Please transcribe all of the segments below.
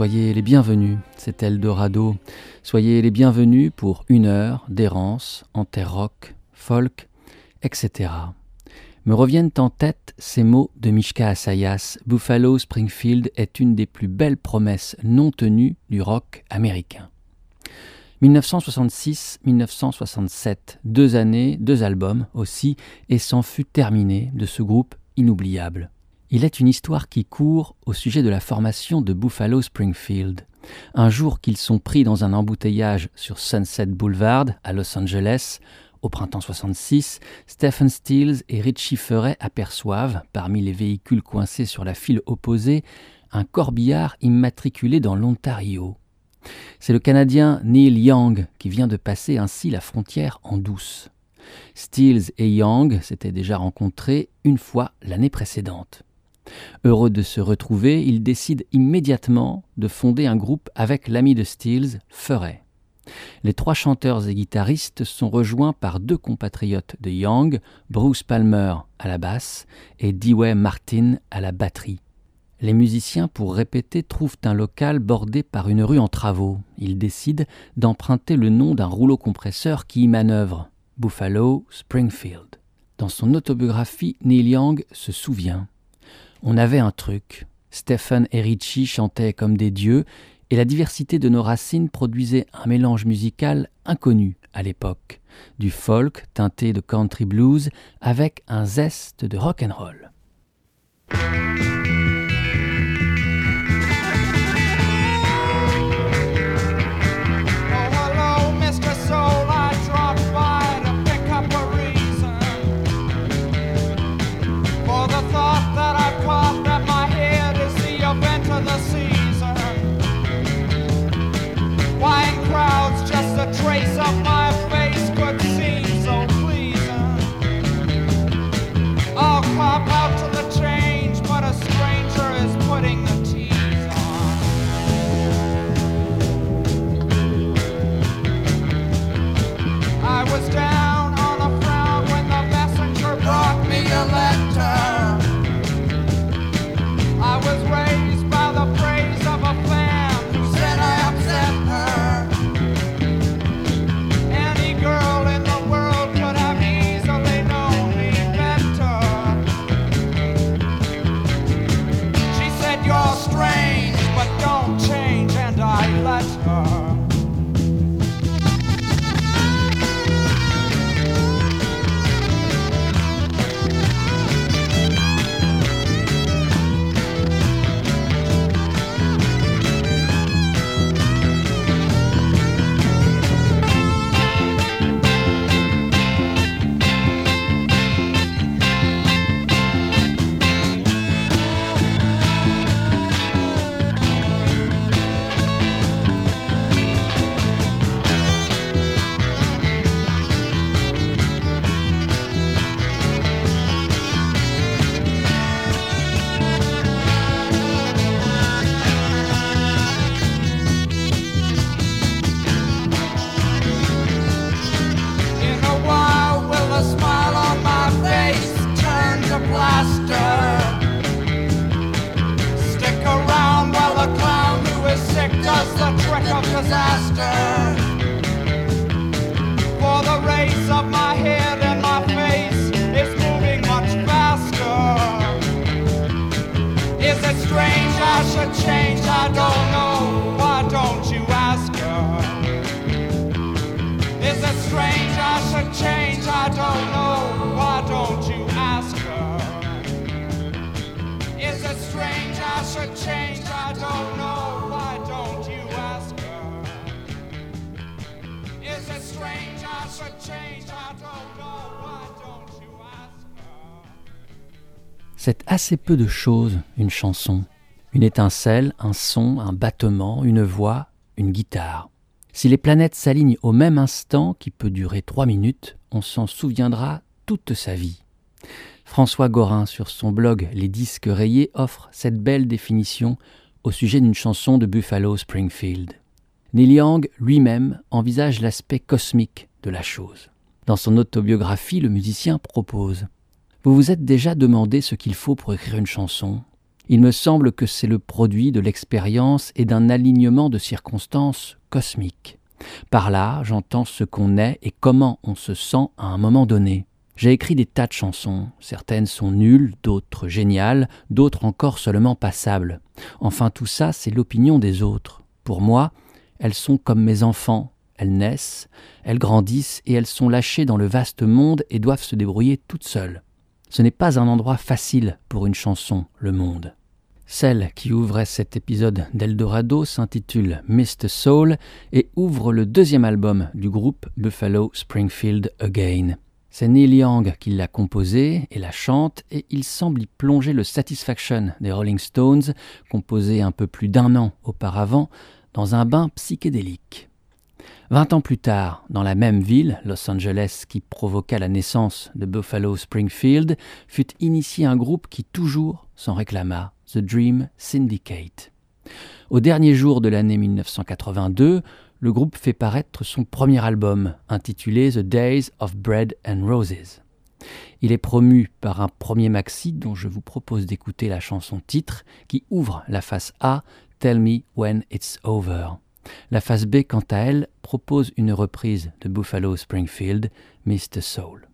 Soyez les bienvenus, c'est Eldorado. Soyez les bienvenus pour une heure d'errance en terre rock, folk, etc. Me reviennent en tête ces mots de Mishka Asayas Buffalo Springfield est une des plus belles promesses non tenues du rock américain. 1966-1967, deux années, deux albums aussi, et s'en fut terminé de ce groupe inoubliable. Il est une histoire qui court au sujet de la formation de Buffalo Springfield. Un jour qu'ils sont pris dans un embouteillage sur Sunset Boulevard à Los Angeles, au printemps 66, Stephen Stills et Richie Furay aperçoivent, parmi les véhicules coincés sur la file opposée, un corbillard immatriculé dans l'Ontario. C'est le Canadien Neil Young qui vient de passer ainsi la frontière en douce. Stills et Young s'étaient déjà rencontrés une fois l'année précédente. Heureux de se retrouver, il décide immédiatement de fonder un groupe avec l'ami de Stills, Furay. Les trois chanteurs et guitaristes sont rejoints par deux compatriotes de Young, Bruce Palmer à la basse et Dewey Martin à la batterie. Les musiciens, pour répéter, trouvent un local bordé par une rue en travaux. Ils décident d'emprunter le nom d'un rouleau compresseur qui y manœuvre, Buffalo Springfield. Dans son autobiographie, Neil Young se souvient on avait un truc. Stephen et Richie chantaient comme des dieux, et la diversité de nos racines produisait un mélange musical inconnu à l'époque, du folk teinté de country blues avec un zeste de rock and roll. Peu de choses, une chanson. Une étincelle, un son, un battement, une voix, une guitare. Si les planètes s'alignent au même instant, qui peut durer trois minutes, on s'en souviendra toute sa vie. François Gorin, sur son blog Les disques rayés, offre cette belle définition au sujet d'une chanson de Buffalo Springfield. Neil Young lui-même envisage l'aspect cosmique de la chose. Dans son autobiographie, le musicien propose Vous vous êtes déjà demandé ce qu'il faut pour écrire une chanson Il me semble que c'est le produit de l'expérience et d'un alignement de circonstances cosmiques. Par là, j'entends ce qu'on est et comment on se sent à un moment donné. J'ai écrit des tas de chansons, certaines sont nulles, d'autres géniales, d'autres encore seulement passables. Enfin tout ça, c'est l'opinion des autres. Pour moi, elles sont comme mes enfants, elles naissent, elles grandissent et elles sont lâchées dans le vaste monde et doivent se débrouiller toutes seules. Ce n'est pas un endroit facile pour une chanson, le monde. Celle qui ouvrait cet épisode d'Eldorado s'intitule Mr. Soul et ouvre le deuxième album du groupe Buffalo Springfield Again. C'est Neil Young qui l'a composée et la chante, et il semble y plonger le Satisfaction des Rolling Stones, composé un peu plus d'un an auparavant, dans un bain psychédélique. Vingt ans plus tard, dans la même ville, Los Angeles, qui provoqua la naissance de Buffalo Springfield, fut initié un groupe qui toujours s'en réclama, The Dream Syndicate. Au dernier jour de l'année 1982, le groupe fait paraître son premier album, intitulé The Days of Bread and Roses. Il est promu par un premier maxi dont je vous propose d'écouter la chanson titre qui ouvre la face A, Tell Me When It's Over. La face B, quant à elle, propose une reprise de Buffalo Springfield, Mr. Soul.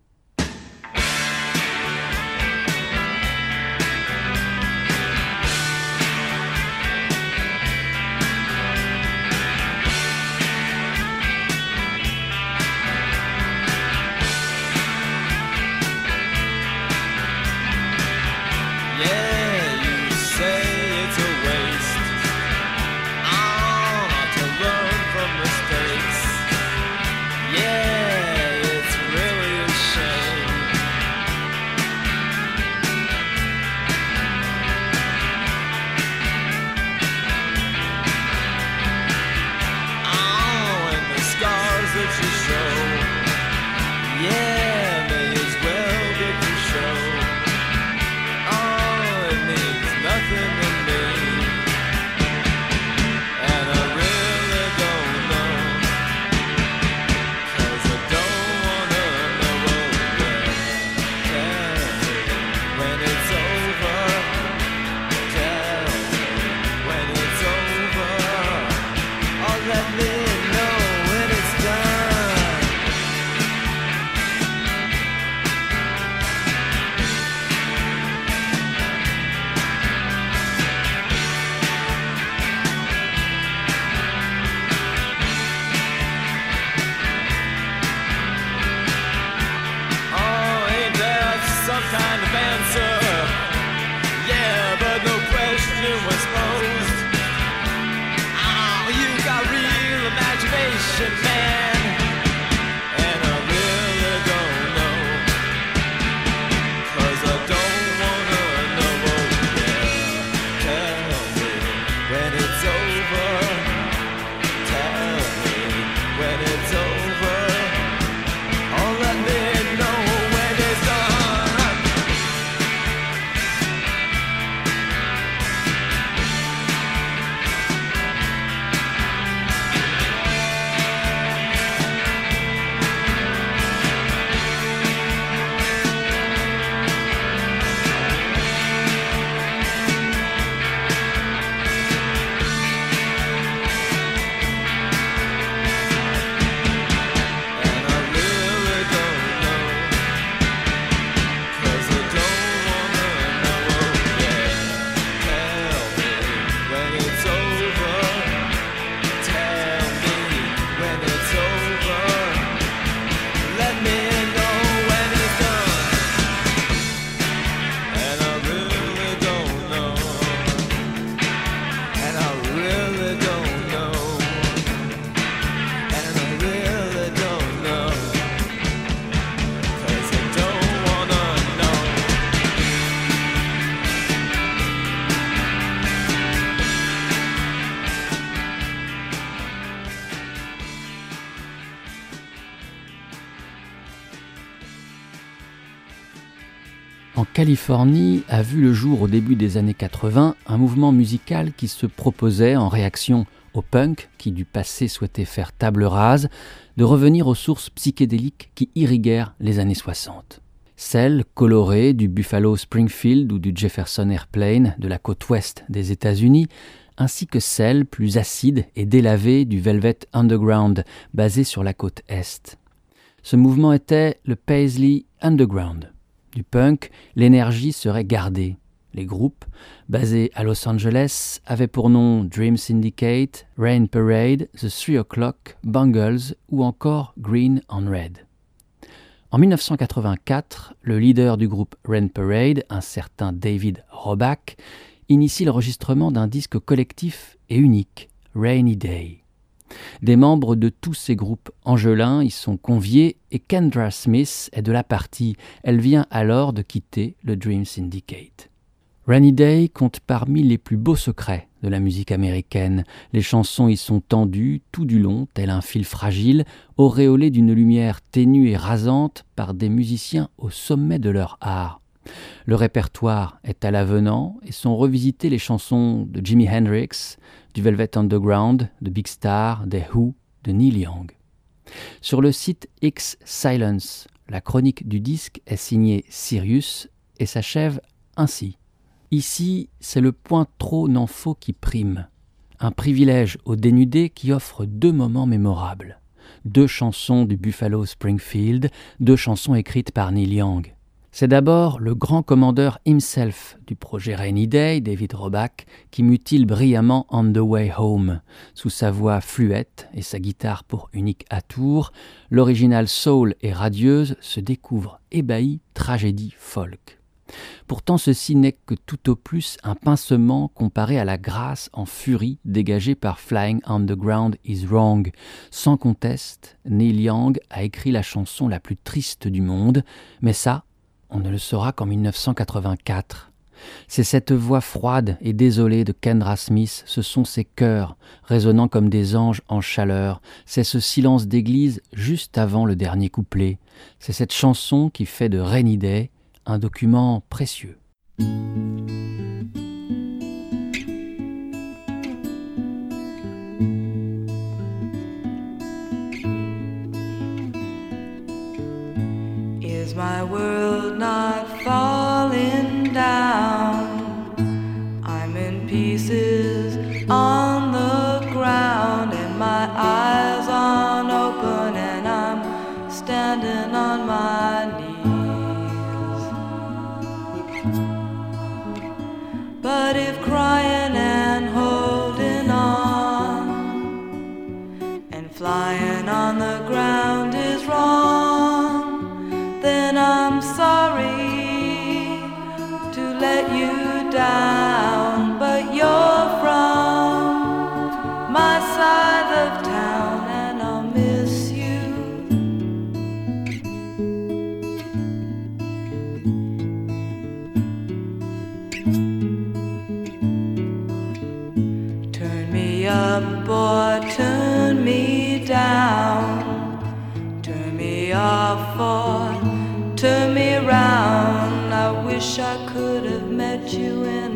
Californie a vu le jour au début des années 80 un mouvement musical qui se proposait, en réaction au punk qui du passé souhaitait faire table rase, de revenir aux sources psychédéliques qui irriguèrent les années 60. celle colorée du Buffalo Springfield ou du Jefferson Airplane de la côte ouest des États-Unis, ainsi que celle plus acide et délavée du Velvet Underground basé sur la côte est. Ce mouvement était le Paisley Underground. Du punk, l'énergie serait gardée. Les groupes, basés à Los Angeles, avaient pour nom Dream Syndicate, Rain Parade, The Three O'Clock, Bungles ou encore Green on Red. En 1984, le leader du groupe Rain Parade, un certain David Roback, initie l'enregistrement d'un disque collectif et unique, Rainy Day. Des membres de tous ces groupes angelins y sont conviés et Kendra Smith est de la partie. Elle vient alors de quitter le Dream Syndicate. Rainy Day compte parmi les plus beaux secrets de la musique américaine. Les chansons y sont tendues tout du long, tel un fil fragile, auréolé d'une lumière ténue et rasante par des musiciens au sommet de leur art. Le répertoire est à l'avenant et sont revisitées les chansons de Jimi Hendrix, du Velvet Underground, de Big Star, des Who, de Neil Young. Sur le site X Silence, la chronique du disque est signée Sirius et s'achève ainsi. Ici, c'est le point trop n'en faut qui prime. Un privilège au dénudé qui offre deux moments mémorables. Deux chansons du Buffalo Springfield, deux chansons écrites par Neil Young. C'est d'abord le grand commandeur himself du projet Rainy Day, David Roback, qui mutile brillamment On the Way Home. Sous sa voix fluette et sa guitare pour unique atour, l'original soul et radieuse se découvre ébahi tragédie folk. Pourtant ceci n'est que tout au plus un pincement comparé à la grâce en furie dégagée par Flying Underground is Wrong. Sans conteste, Neil Young a écrit la chanson la plus triste du monde, mais ça, on ne le saura qu'en 1984. C'est cette voix froide et désolée de Kendra Smith, ce sont ces chœurs résonnant comme des anges en chaleur, c'est ce silence d'église juste avant le dernier couplet, c'est cette chanson qui fait de Rainy Day un document précieux. Is my world not falling you in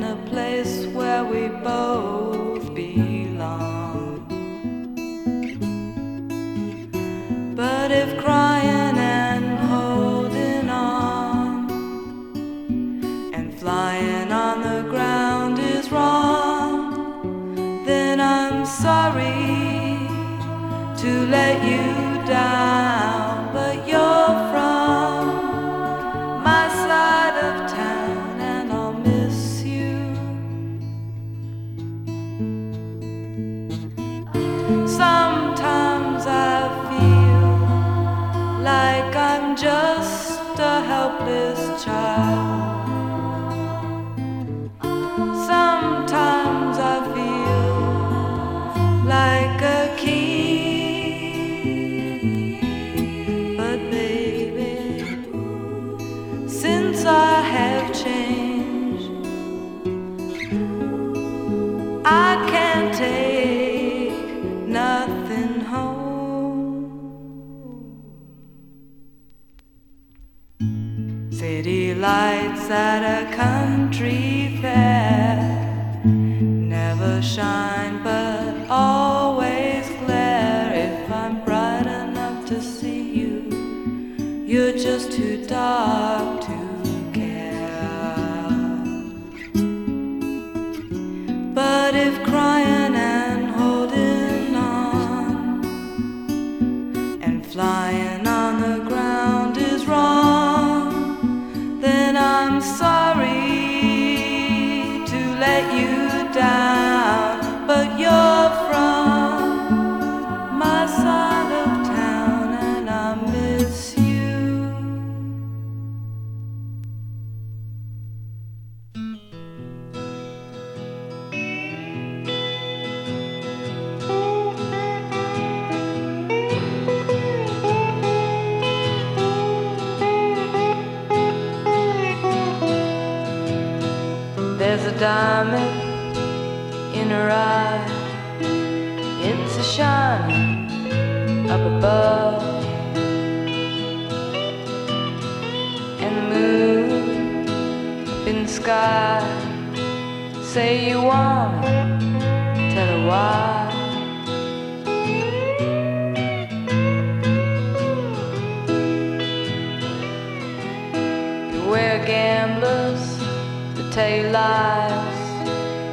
tell you lies.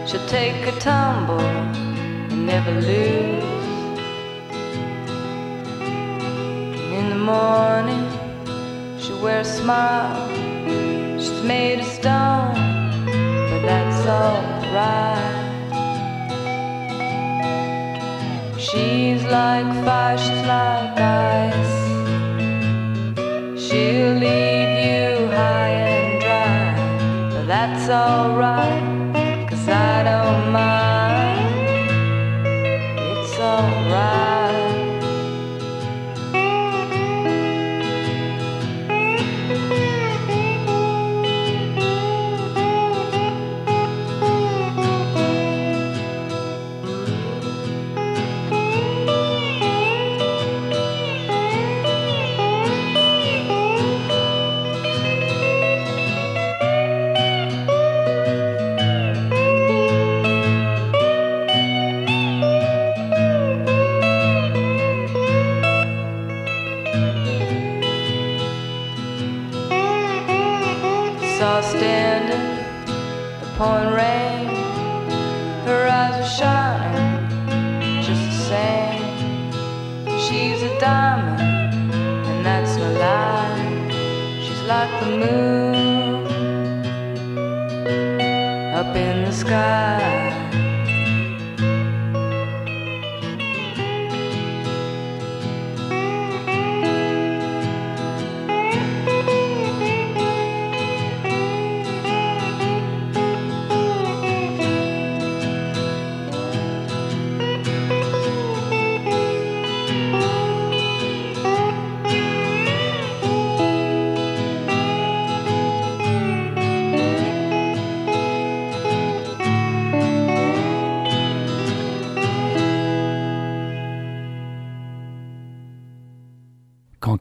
She'll take a tumble and never lose. And in the morning, she'll wear a smile. She's made of stone, but that's alright. She's like fire, she's like ice. She'll leave that's alright, cause I don't mind.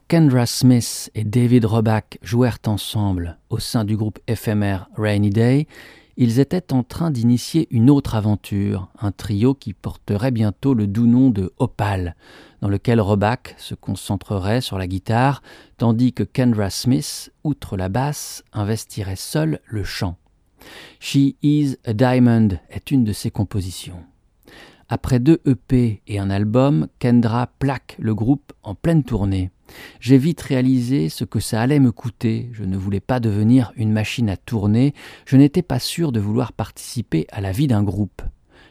Kendra Smith et David Roback jouèrent ensemble au sein du groupe éphémère Rainy Day, ils étaient en train d'initier une autre aventure, un trio qui porterait bientôt le doux nom de Opal, dans lequel Roback se concentrerait sur la guitare, tandis que Kendra Smith, outre la basse, investirait seul le chant. She is a Diamond est une de ses compositions. Après deux EP et un album, Kendra plaque le groupe en pleine tournée. J'ai vite réalisé ce que ça allait me coûter. Je ne voulais pas devenir une machine à tourner. Je n'étais pas sûr de vouloir participer à la vie d'un groupe.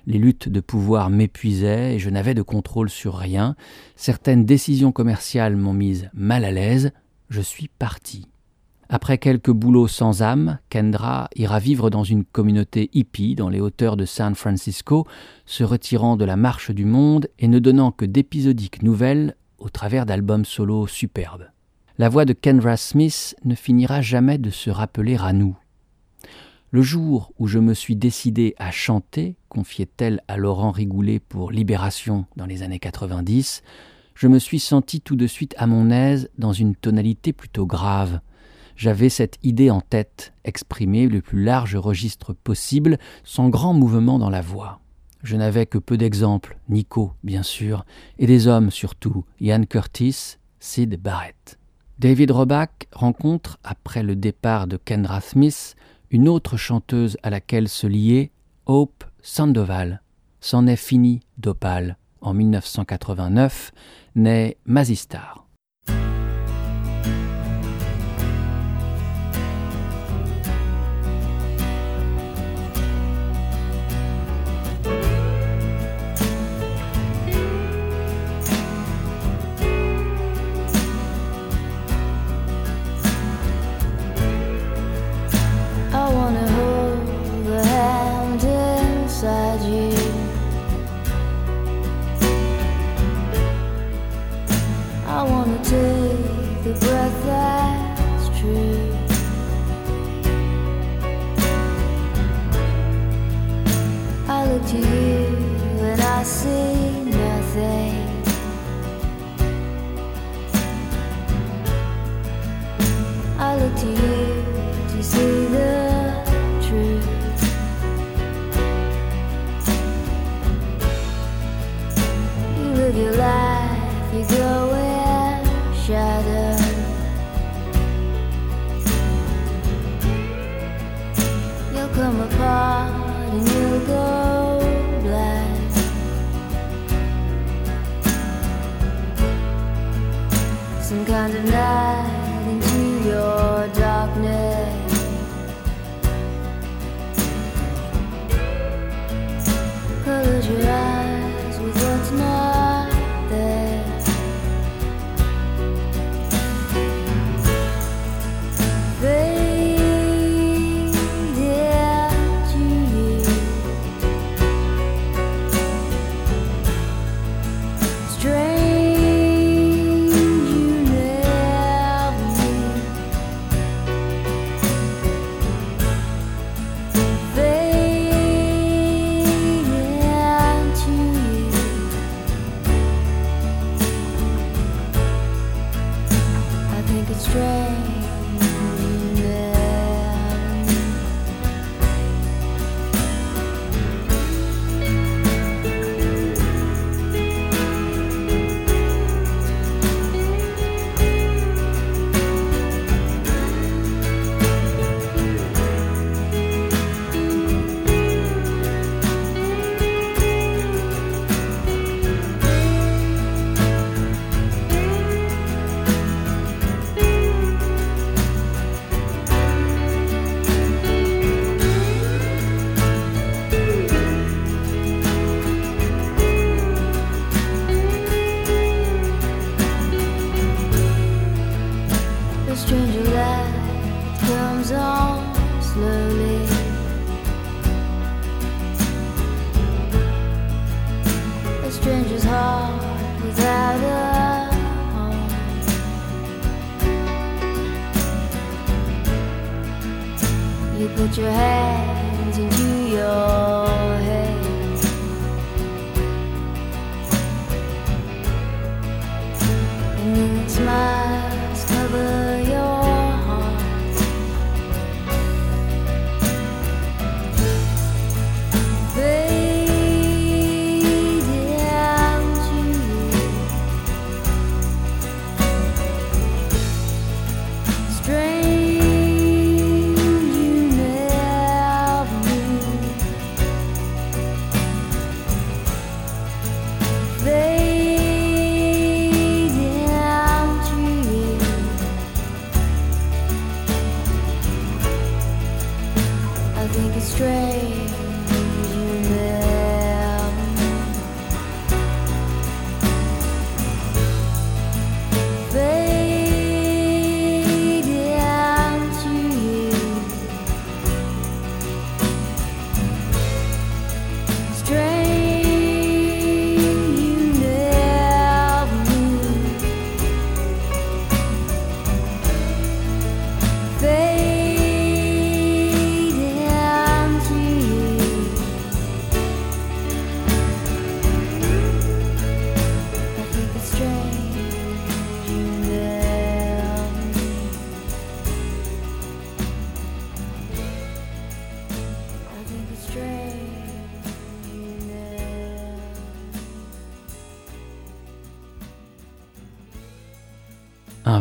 Les luttes de pouvoir m'épuisaient et je n'avais de contrôle sur rien. Certaines décisions commerciales m'ont mise mal à l'aise. Je suis parti. Après quelques boulots sans âme, Kendra ira vivre dans une communauté hippie dans les hauteurs de San Francisco, se retirant de la marche du monde et ne donnant que d'épisodiques nouvelles au travers d'albums solos superbes. La voix de Kendra Smith ne finira jamais de se rappeler à nous. Le jour où je me suis décidé à chanter, confiait-elle à Laurent Rigoulet pour Libération dans les années 90, je me suis senti tout de suite à mon aise dans une tonalité plutôt grave. J'avais cette idée en tête, exprimer le plus large registre possible, sans grand mouvement dans la voix. Je n'avais que peu d'exemples, Nico, bien sûr, et des hommes surtout, Ian Curtis, Sid Barrett. David Roback rencontre, après le départ de Kendra Smith, une autre chanteuse à laquelle se liait Hope Sandoval. C'en est fini d'Opal. En 1989, naît Mazistar. Kind of night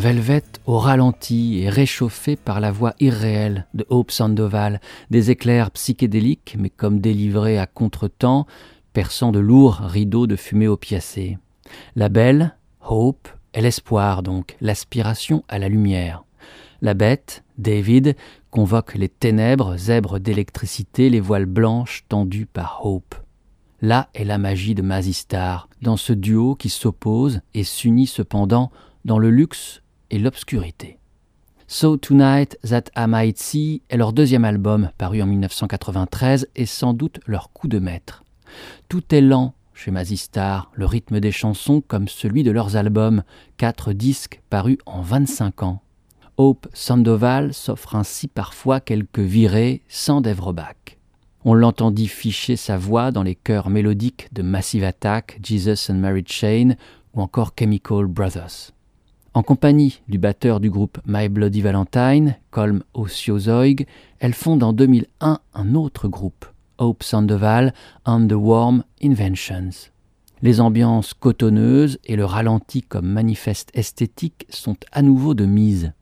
Velvet au ralenti et réchauffé par la voix irréelle de Hope Sandoval, des éclairs psychédéliques mais comme délivrés à contretemps, perçant de lourds rideaux de fumée opiacée. La belle, Hope, est l'espoir donc, l'aspiration à la lumière. La bête, David, convoque les ténèbres, zèbres d'électricité, les voiles blanches tendues par Hope. Là est la magie de Mazistar, dans ce duo qui s'oppose et s'unit cependant dans le luxe et l'obscurité. So Tonight That I Might See est leur deuxième album, paru en 1993 et sans doute leur coup de maître. Tout est lent chez Mazistar, le rythme des chansons comme celui de leurs albums, quatre disques parus en 25 ans. Hope Sandoval s'offre ainsi parfois quelques virées sans Devrobach. On l'entendit ficher sa voix dans les chœurs mélodiques de Massive Attack, Jesus and Mary Chain ou encore Chemical Brothers. En compagnie du batteur du groupe My Bloody Valentine, Colm Osiozoig, elle fonde en 2001 un autre groupe, Hope Sandoval and the Warm Inventions. Les ambiances cotonneuses et le ralenti comme manifeste esthétique sont à nouveau de mise.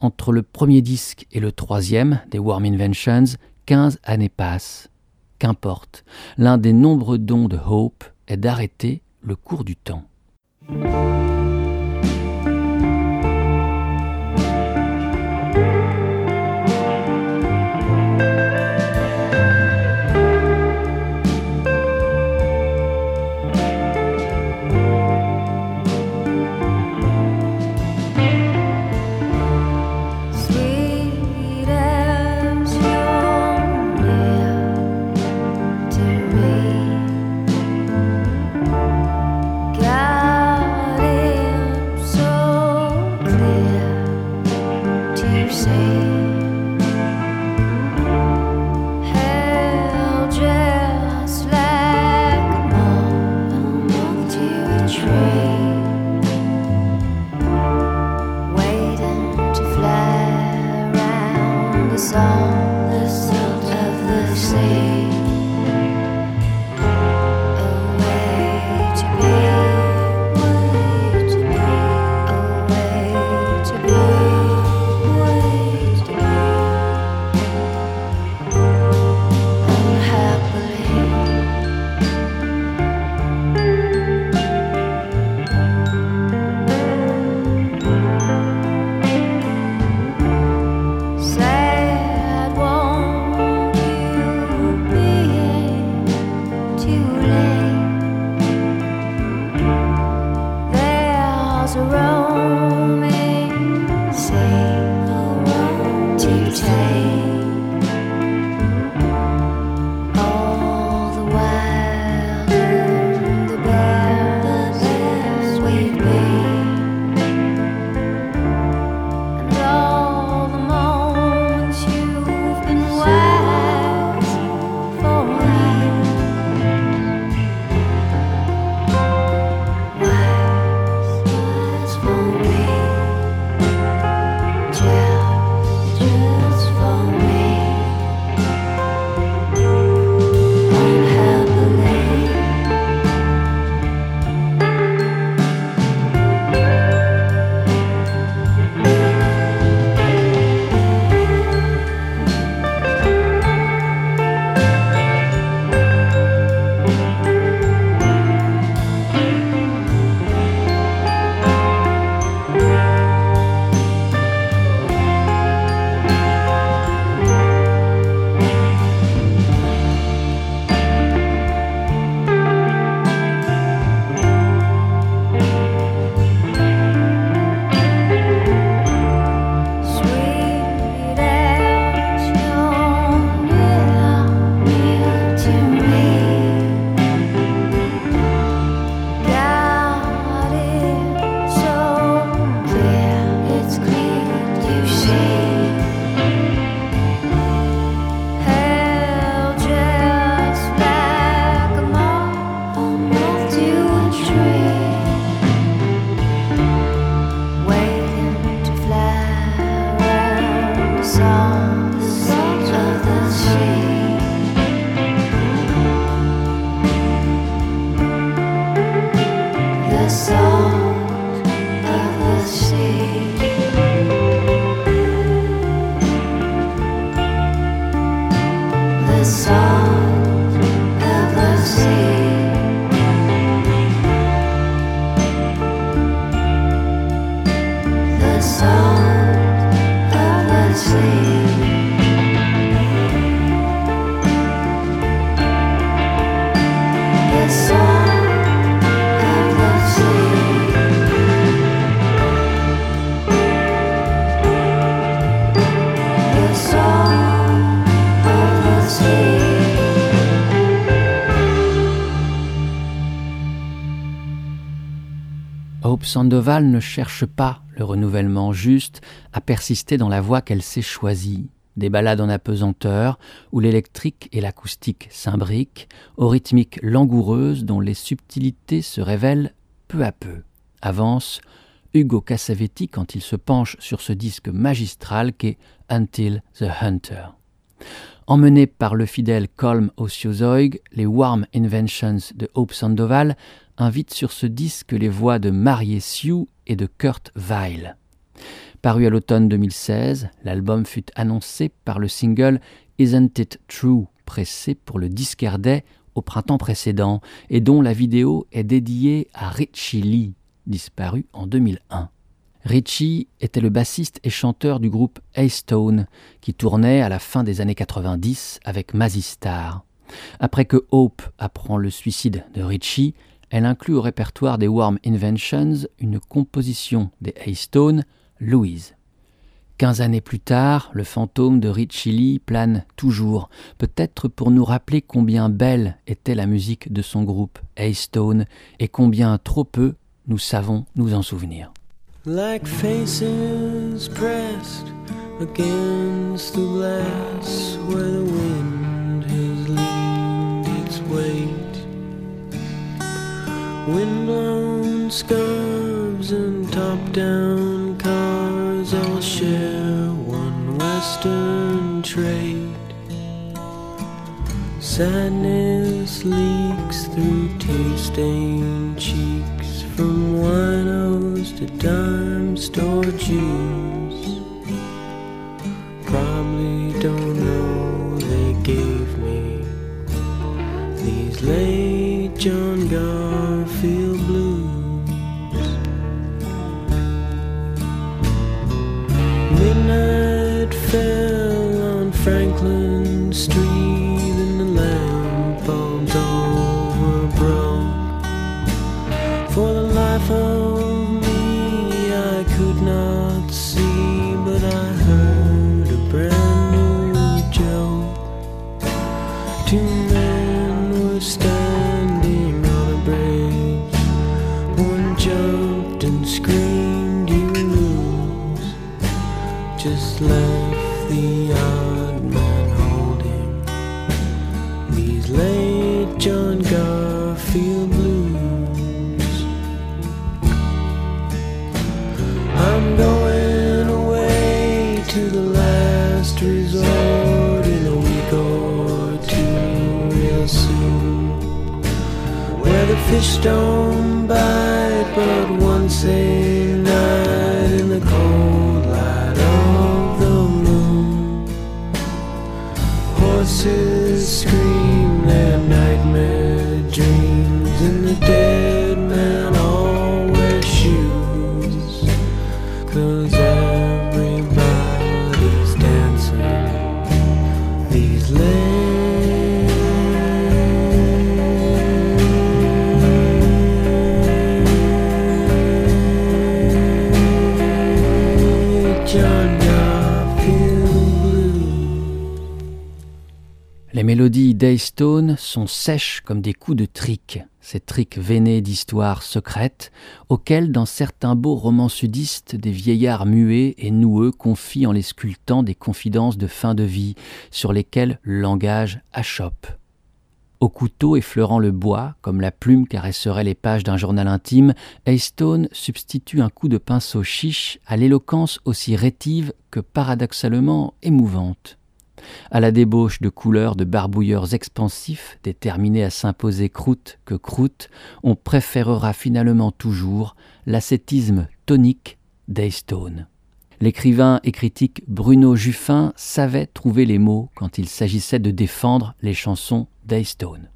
Entre le premier disque et le troisième des Warm Inventions, 15 années passent. Qu'importe, l'un des nombreux dons de Hope est d'arrêter le cours du temps. song. Sandoval ne cherche pas le renouvellement juste à persister dans la voie qu'elle s'est choisie. Des ballades en apesanteur, où l'électrique et l'acoustique s'imbriquent, aux rythmiques langoureuses dont les subtilités se révèlent peu à peu. Avance Hugo Cassavetti quand il se penche sur ce disque magistral qu'est Until the Hunter. Emmené par le fidèle Colm Osiozoig, les Warm Inventions de Hope Sandoval invitent sur ce disque les voix de Marie Sue et de Kurt Weill. Paru à l'automne 2016, l'album fut annoncé par le single Isn't It True, pressé pour le disquaire Day au printemps précédent, et dont la vidéo est dédiée à Richie Lee, disparu en 2001. Richie était le bassiste et chanteur du groupe Haystone, qui tournait à la fin des années 90 avec Mazzy Star. Après que Hope apprend le suicide de Richie, elle inclut au répertoire des Warm Inventions une composition des Haystone, Louise. Quinze années plus tard, le fantôme de Richie Lee plane toujours, peut-être pour nous rappeler combien belle était la musique de son groupe Haystone et combien trop peu nous savons nous en souvenir. Windblown scarves and top down cars all share one western trait. Sadness leaks through tear stained cheeks from winos to dime store Jews. Probably don't know they gave me these late John stream. d'Haystone sont sèches comme des coups de trick, ces tricks veinés d'histoires secrètes, auxquelles dans certains beaux romans sudistes des vieillards muets et noueux confient en les sculptant des confidences de fin de vie sur lesquelles le langage achoppe. Au couteau effleurant le bois, comme la plume caresserait les pages d'un journal intime, Haystone substitue un coup de pinceau chiche à l'éloquence aussi rétive que paradoxalement émouvante. À la débauche de couleurs de barbouilleurs expansifs, déterminés à s'imposer croûte que croûte, on préférera finalement toujours l'ascétisme tonique d'Haystone. L'écrivain et critique Bruno Juffin savait trouver les mots quand il s'agissait de défendre les chansons d'Haystone.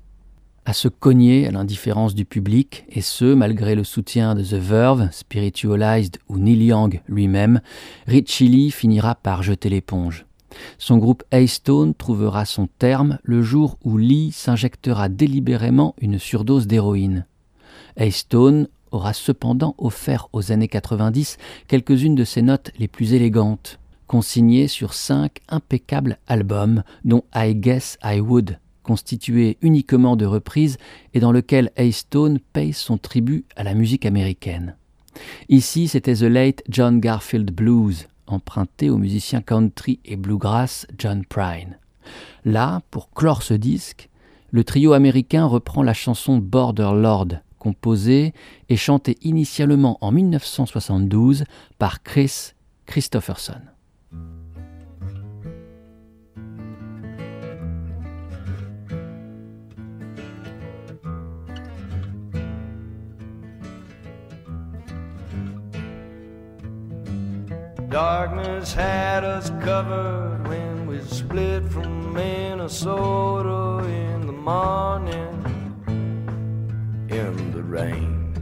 À se cogner à l'indifférence du public, et ce, malgré le soutien de The Verve, Spiritualized ou Neil Young lui-même, Richie Lee finira par jeter l'éponge. Son groupe Haystone trouvera son terme le jour où Lee s'injectera délibérément une surdose d'héroïne. Haystone aura cependant offert aux années 90 quelques-unes de ses notes les plus élégantes, consignées sur cinq impeccables albums, dont I Guess I Would, constitué uniquement de reprises et dans lequel Haystone paye son tribut à la musique américaine. Ici, c'était The Late John Garfield Blues, emprunté au musicien country et bluegrass John Prine. Là, pour clore ce disque, le trio américain reprend la chanson Border Lord, composée et chantée initialement en 1972 par Chris Christopherson. Darkness had us covered when we split from Minnesota in the morning in the rain.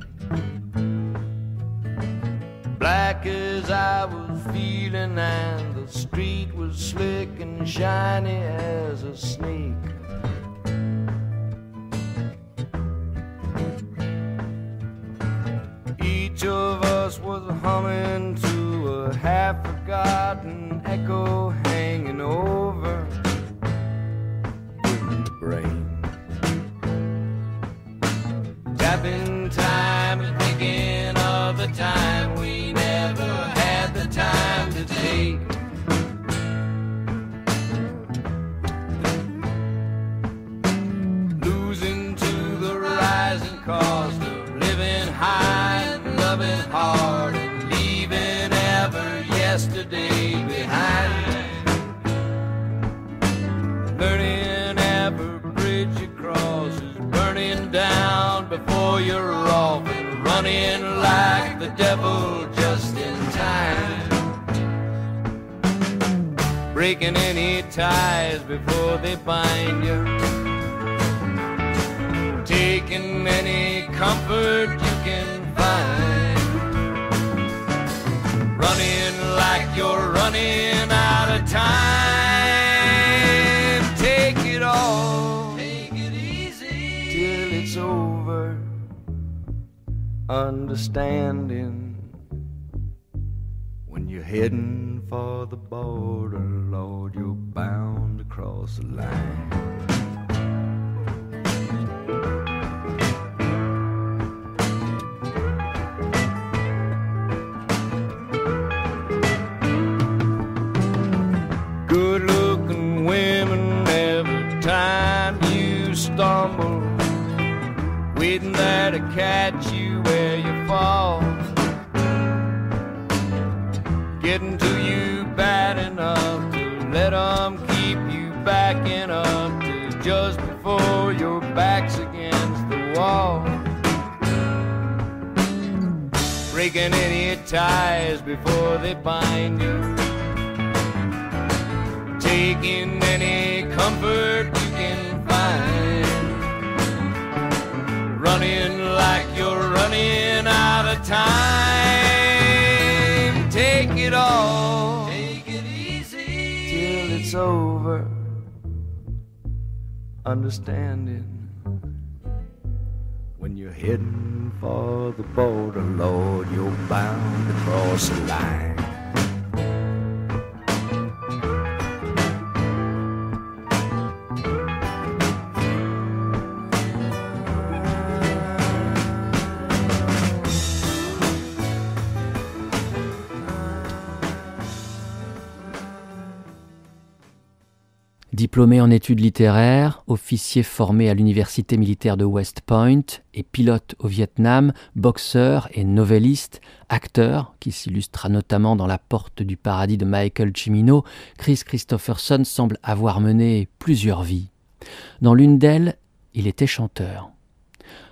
Black as I was feeling, and the street was slick and shiny as a snake. Each of us was humming to half forgotten echo hanging over you're off and running like the devil just in time. Breaking any ties before they bind you. Taking any comfort you can find. Running like you're running Understanding when you're heading for the border, Lord, you're bound to cross the line. Good looking women every time you stumble, waiting there to catch you where you fall. Getting to you bad enough to let 'em keep you backing up to just before your back's against the wall. Breaking any ties before they bind you taking any comfort like you're running out of time. Take it all. Take it easy. Till it's over. Understanding. When you're heading for the border, Lord, you're bound to cross the line. Diplômé en études littéraires, officier formé à l'université militaire de West Point et pilote au Vietnam, boxeur et novelliste, acteur, qui s'illustra notamment dans La Porte du Paradis de Michael Cimino, Chris Christopherson semble avoir mené plusieurs vies. Dans l'une d'elles, il était chanteur.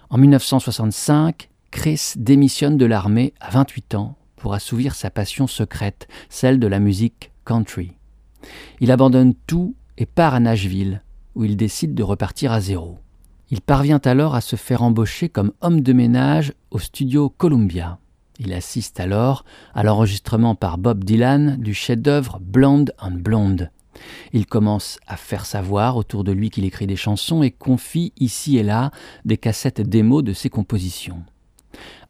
En 1965, Chris démissionne de l'armée à 28 ans pour assouvir sa passion secrète, celle de la musique country. Il abandonne tout et part à Nashville, où il décide de repartir à zéro. Il parvient alors à se faire embaucher comme homme de ménage au studio Columbia. Il assiste alors à l'enregistrement par Bob Dylan du chef-d'œuvre Blonde and Blonde. Il commence à faire savoir autour de lui qu'il écrit des chansons et confie ici et là des cassettes démos de ses compositions.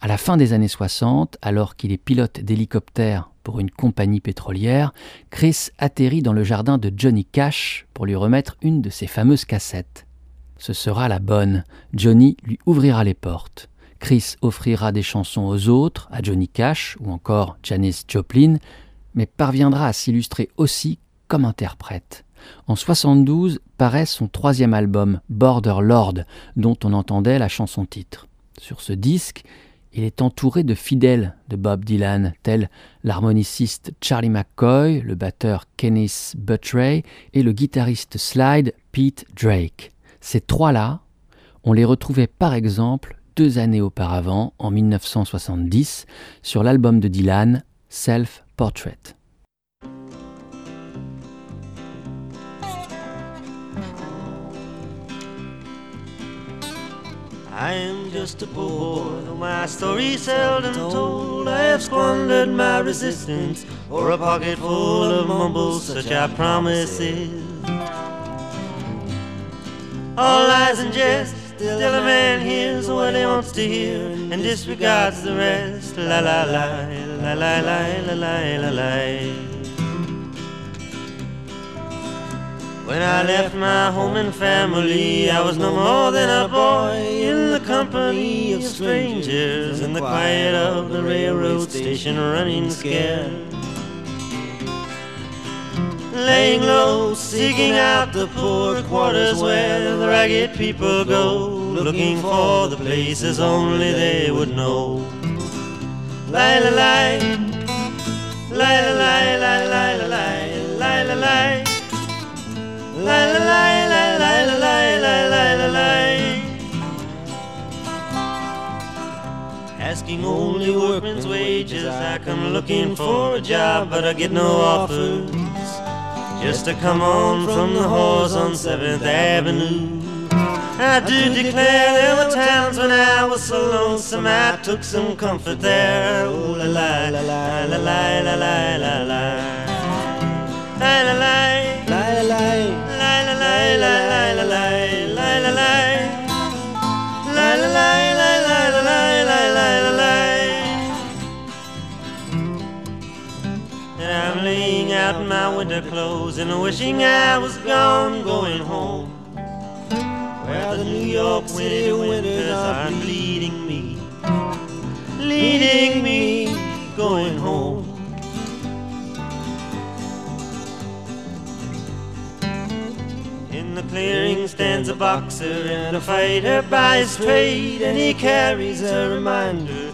À la fin des années 60, alors qu'il est pilote d'hélicoptère pour une compagnie pétrolière, Chris atterrit dans le jardin de Johnny Cash pour lui remettre une de ses fameuses cassettes. Ce sera la bonne. Johnny lui ouvrira les portes. Chris offrira des chansons aux autres, à Johnny Cash ou encore Janis Joplin, mais parviendra à s'illustrer aussi comme interprète. En 72 paraît son troisième album, Border Lord, dont on entendait la chanson titre. Sur ce disque, il est entouré de fidèles de Bob Dylan, tels l'harmoniciste Charlie McCoy, le batteur Kenneth Buttray et le guitariste slide Pete Drake. Ces trois-là, on les retrouvait par exemple deux années auparavant, en 1970, sur l'album de Dylan, Self Portrait. I am just a poor boy, my story's seldom told. I have squandered my resistance for a pocket full of mumbles, such are promises. All lies and jest, still a man hears what he wants to hear and disregards the rest. La la la, la la la, la la la la. When I left my home and family, I was no more than a boy in the company of strangers in the quiet of the railroad station, running scared. Laying low, seeking out the poor quarters where the ragged people go, looking for the places only they would know. Lie, lie, lie, lie, lie, lie, lie, lie, lie, lie, Asking only workman's wages I come looking for a job but I get no offers Just to come on from the horse on 7th Avenue I do declare there were times when I was so lonesome I took some comfort there Oh la la la la la la la la La la la la out my winter clothes and wishing I was gone, going home. Where the New York City winters are leading me, leading me, going home. In the clearing stands a boxer and a fighter by his trade, and he carries a reminder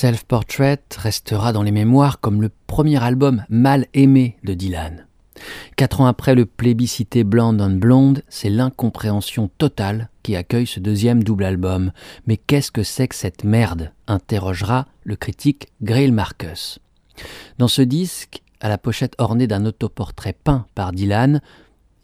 Self-Portrait restera dans les mémoires comme le premier album mal aimé de Dylan. Quatre ans après le plébiscité Blonde on Blonde, c'est l'incompréhension totale qui accueille ce deuxième double album. Mais qu'est-ce que c'est que cette merde? interrogera le critique Grail Marcus. Dans ce disque, à la pochette ornée d'un autoportrait peint par Dylan,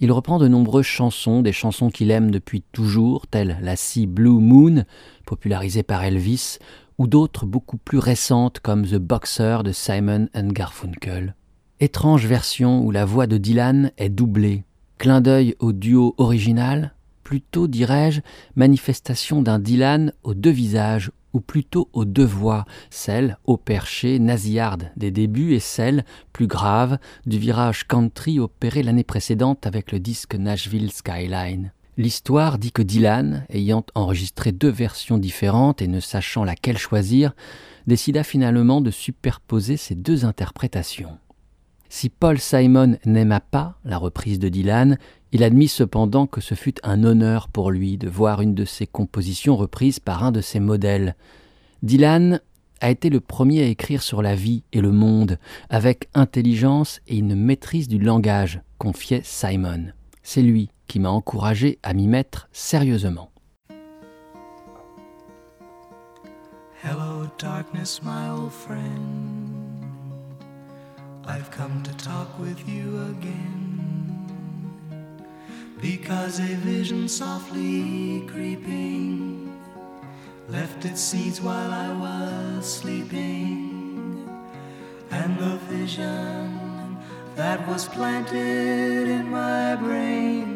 il reprend de nombreuses chansons, des chansons qu'il aime depuis toujours, telles la Sea Blue Moon, popularisée par Elvis, ou d'autres beaucoup plus récentes comme The Boxer de Simon and Garfunkel. Étrange version où la voix de Dylan est doublée. Clin d'œil au duo original, plutôt dirais-je manifestation d'un Dylan aux deux visages ou plutôt aux deux voix, celle au perché nasillarde des débuts et celle, plus grave, du virage country opéré l'année précédente avec le disque Nashville Skyline. L'histoire dit que Dylan, ayant enregistré deux versions différentes et ne sachant laquelle choisir, décida finalement de superposer ces deux interprétations. Si Paul Simon n'aima pas la reprise de Dylan, il admit cependant que ce fut un honneur pour lui de voir une de ses compositions reprise par un de ses modèles. Dylan a été le premier à écrire sur la vie et le monde, avec intelligence et une maîtrise du langage, confiait Simon. C'est lui qui m'a encouragé à m'y mettre sérieusement. Hello, darkness, my old friend. I've come to talk with you again. Because a vision softly creeping left its seeds while I was sleeping, and the vision that was planted in my brain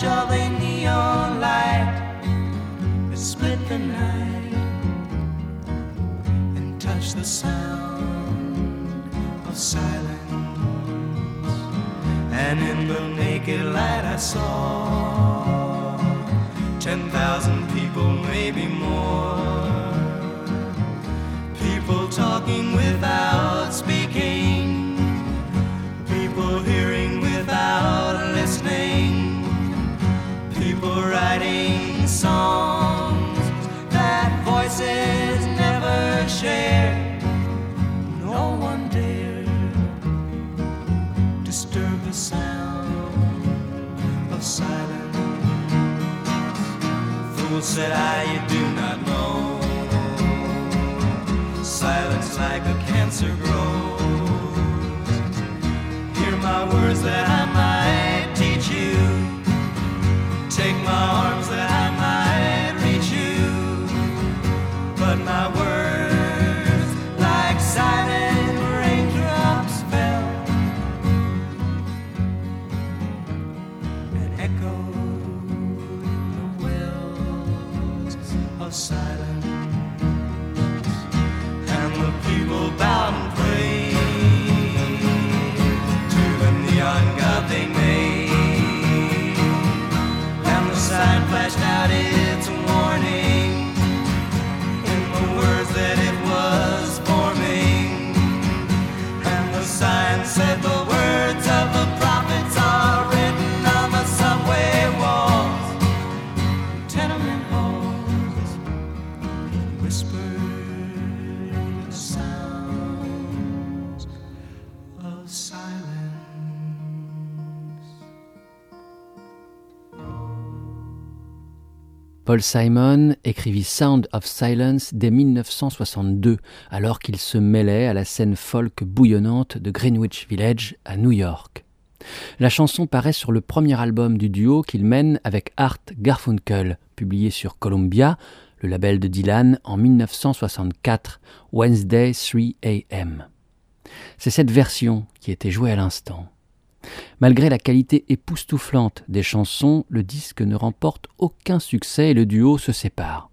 flash of a neon light, it split the night and touched the sound of silence. And in the naked light, I saw ten thousand people, maybe more. People talking without songs that voices never shared. No one dared disturb the sound of silence. Fool said I, you do not know. Silence like a cancer grows. Hear my words that I might teach you. Take my arms Paul Simon écrivit Sound of Silence dès 1962, alors qu'il se mêlait à la scène folk bouillonnante de Greenwich Village à New York. La chanson paraît sur le premier album du duo qu'il mène avec Art Garfunkel, publié sur Columbia, le label de Dylan, en 1964, Wednesday 3 AM. C'est cette version qui était jouée à l'instant. Malgré la qualité époustouflante des chansons, le disque ne remporte aucun succès et le duo se sépare.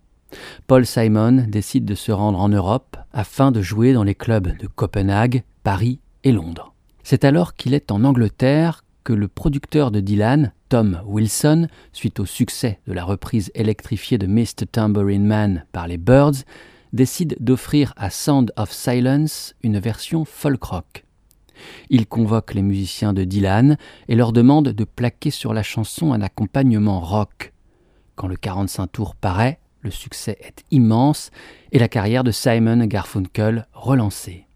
Paul Simon décide de se rendre en Europe afin de jouer dans les clubs de Copenhague, Paris et Londres. C'est alors qu'il est en Angleterre que le producteur de Dylan, Tom Wilson, suite au succès de la reprise électrifiée de Mr. Tambourine Man par les Birds, décide d'offrir à Sound of Silence une version folk rock. Il convoque les musiciens de Dylan et leur demande de plaquer sur la chanson un accompagnement rock. Quand le 45 tours paraît, le succès est immense et la carrière de Simon Garfunkel relancée.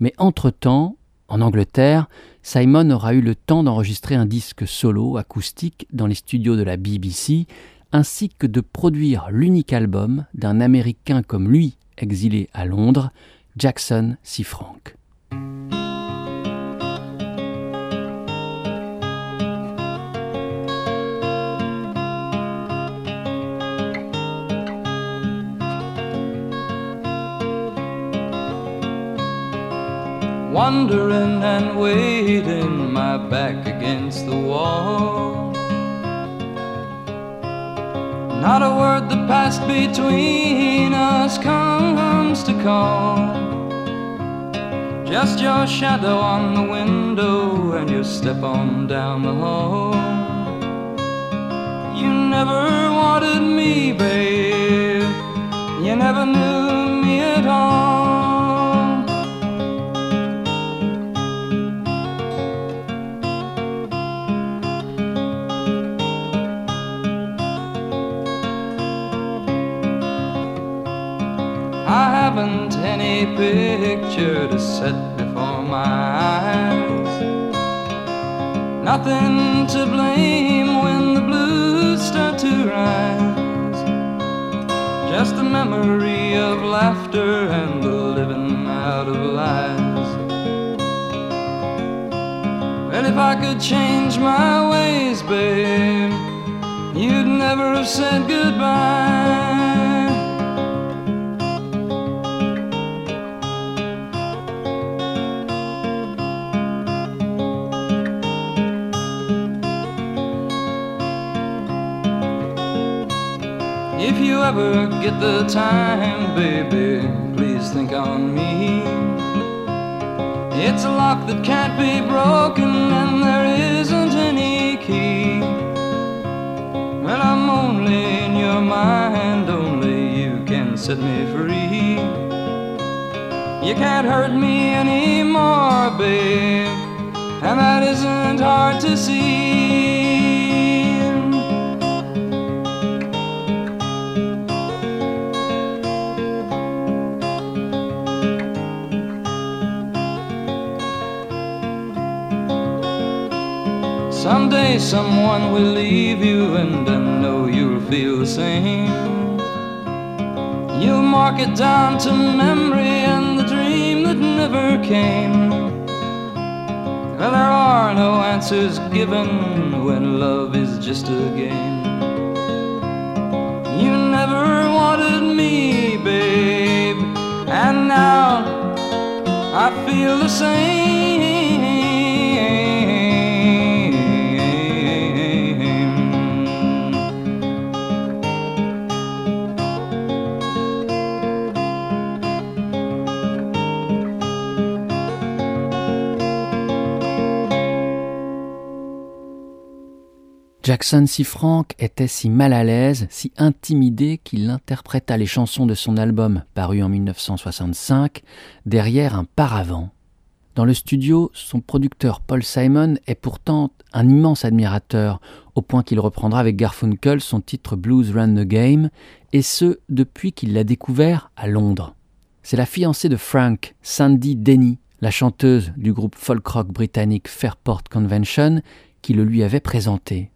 Mais entre-temps, en Angleterre, Simon aura eu le temps d'enregistrer un disque solo acoustique dans les studios de la BBC, ainsi que de produire l'unique album d'un Américain comme lui, exilé à Londres, Jackson C. Frank. Wondering and waiting, my back against the wall. Not a word that passed between us comes to call. Just your shadow on the window and your step on down the hall. You never wanted me, babe. You never knew me at all. Any picture to set before my eyes. Nothing to blame when the blues start to rise. Just a memory of laughter and the living out of lies. And if I could change my ways, babe, you'd never have said goodbye. You ever get the time, baby, please think on me. It's a lock that can't be broken, and there isn't any key. When I'm only in your mind, only you can set me free. You can't hurt me anymore, babe, and that isn't hard to see. Someday someone will leave you, and I know you'll feel the same. You'll mark it down to memory and the dream that never came. There are no answers given when love is just a game. You never wanted me, babe, and now I feel the same. Jackson si Frank était si mal à l'aise, si intimidé qu'il interpréta les chansons de son album paru en 1965 derrière un paravent. Dans le studio, son producteur Paul Simon est pourtant un immense admirateur, au point qu'il reprendra avec Garfunkel son titre Blues Run the Game, et ce depuis qu'il l'a découvert à Londres. C'est la fiancée de Frank, Sandy Denny, la chanteuse du groupe folk rock britannique Fairport Convention, qui le lui avait présenté.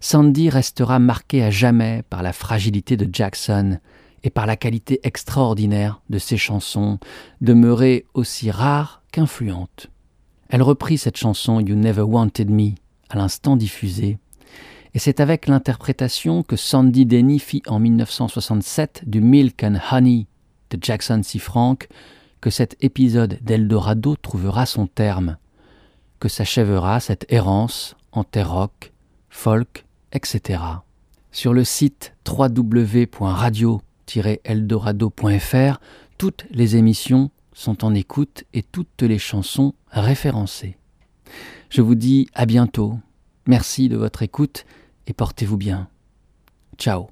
Sandy restera marquée à jamais par la fragilité de Jackson et par la qualité extraordinaire de ses chansons, demeurées aussi rares qu'influentes. Elle reprit cette chanson You Never Wanted Me à l'instant diffusé, et c'est avec l'interprétation que Sandy Denny fit en 1967 du Milk and Honey de Jackson C. Frank que cet épisode d'Eldorado trouvera son terme, que s'achèvera cette errance en terre rock, folk, etc. Sur le site www.radio-eldorado.fr, toutes les émissions sont en écoute et toutes les chansons référencées. Je vous dis à bientôt. Merci de votre écoute et portez-vous bien. Ciao.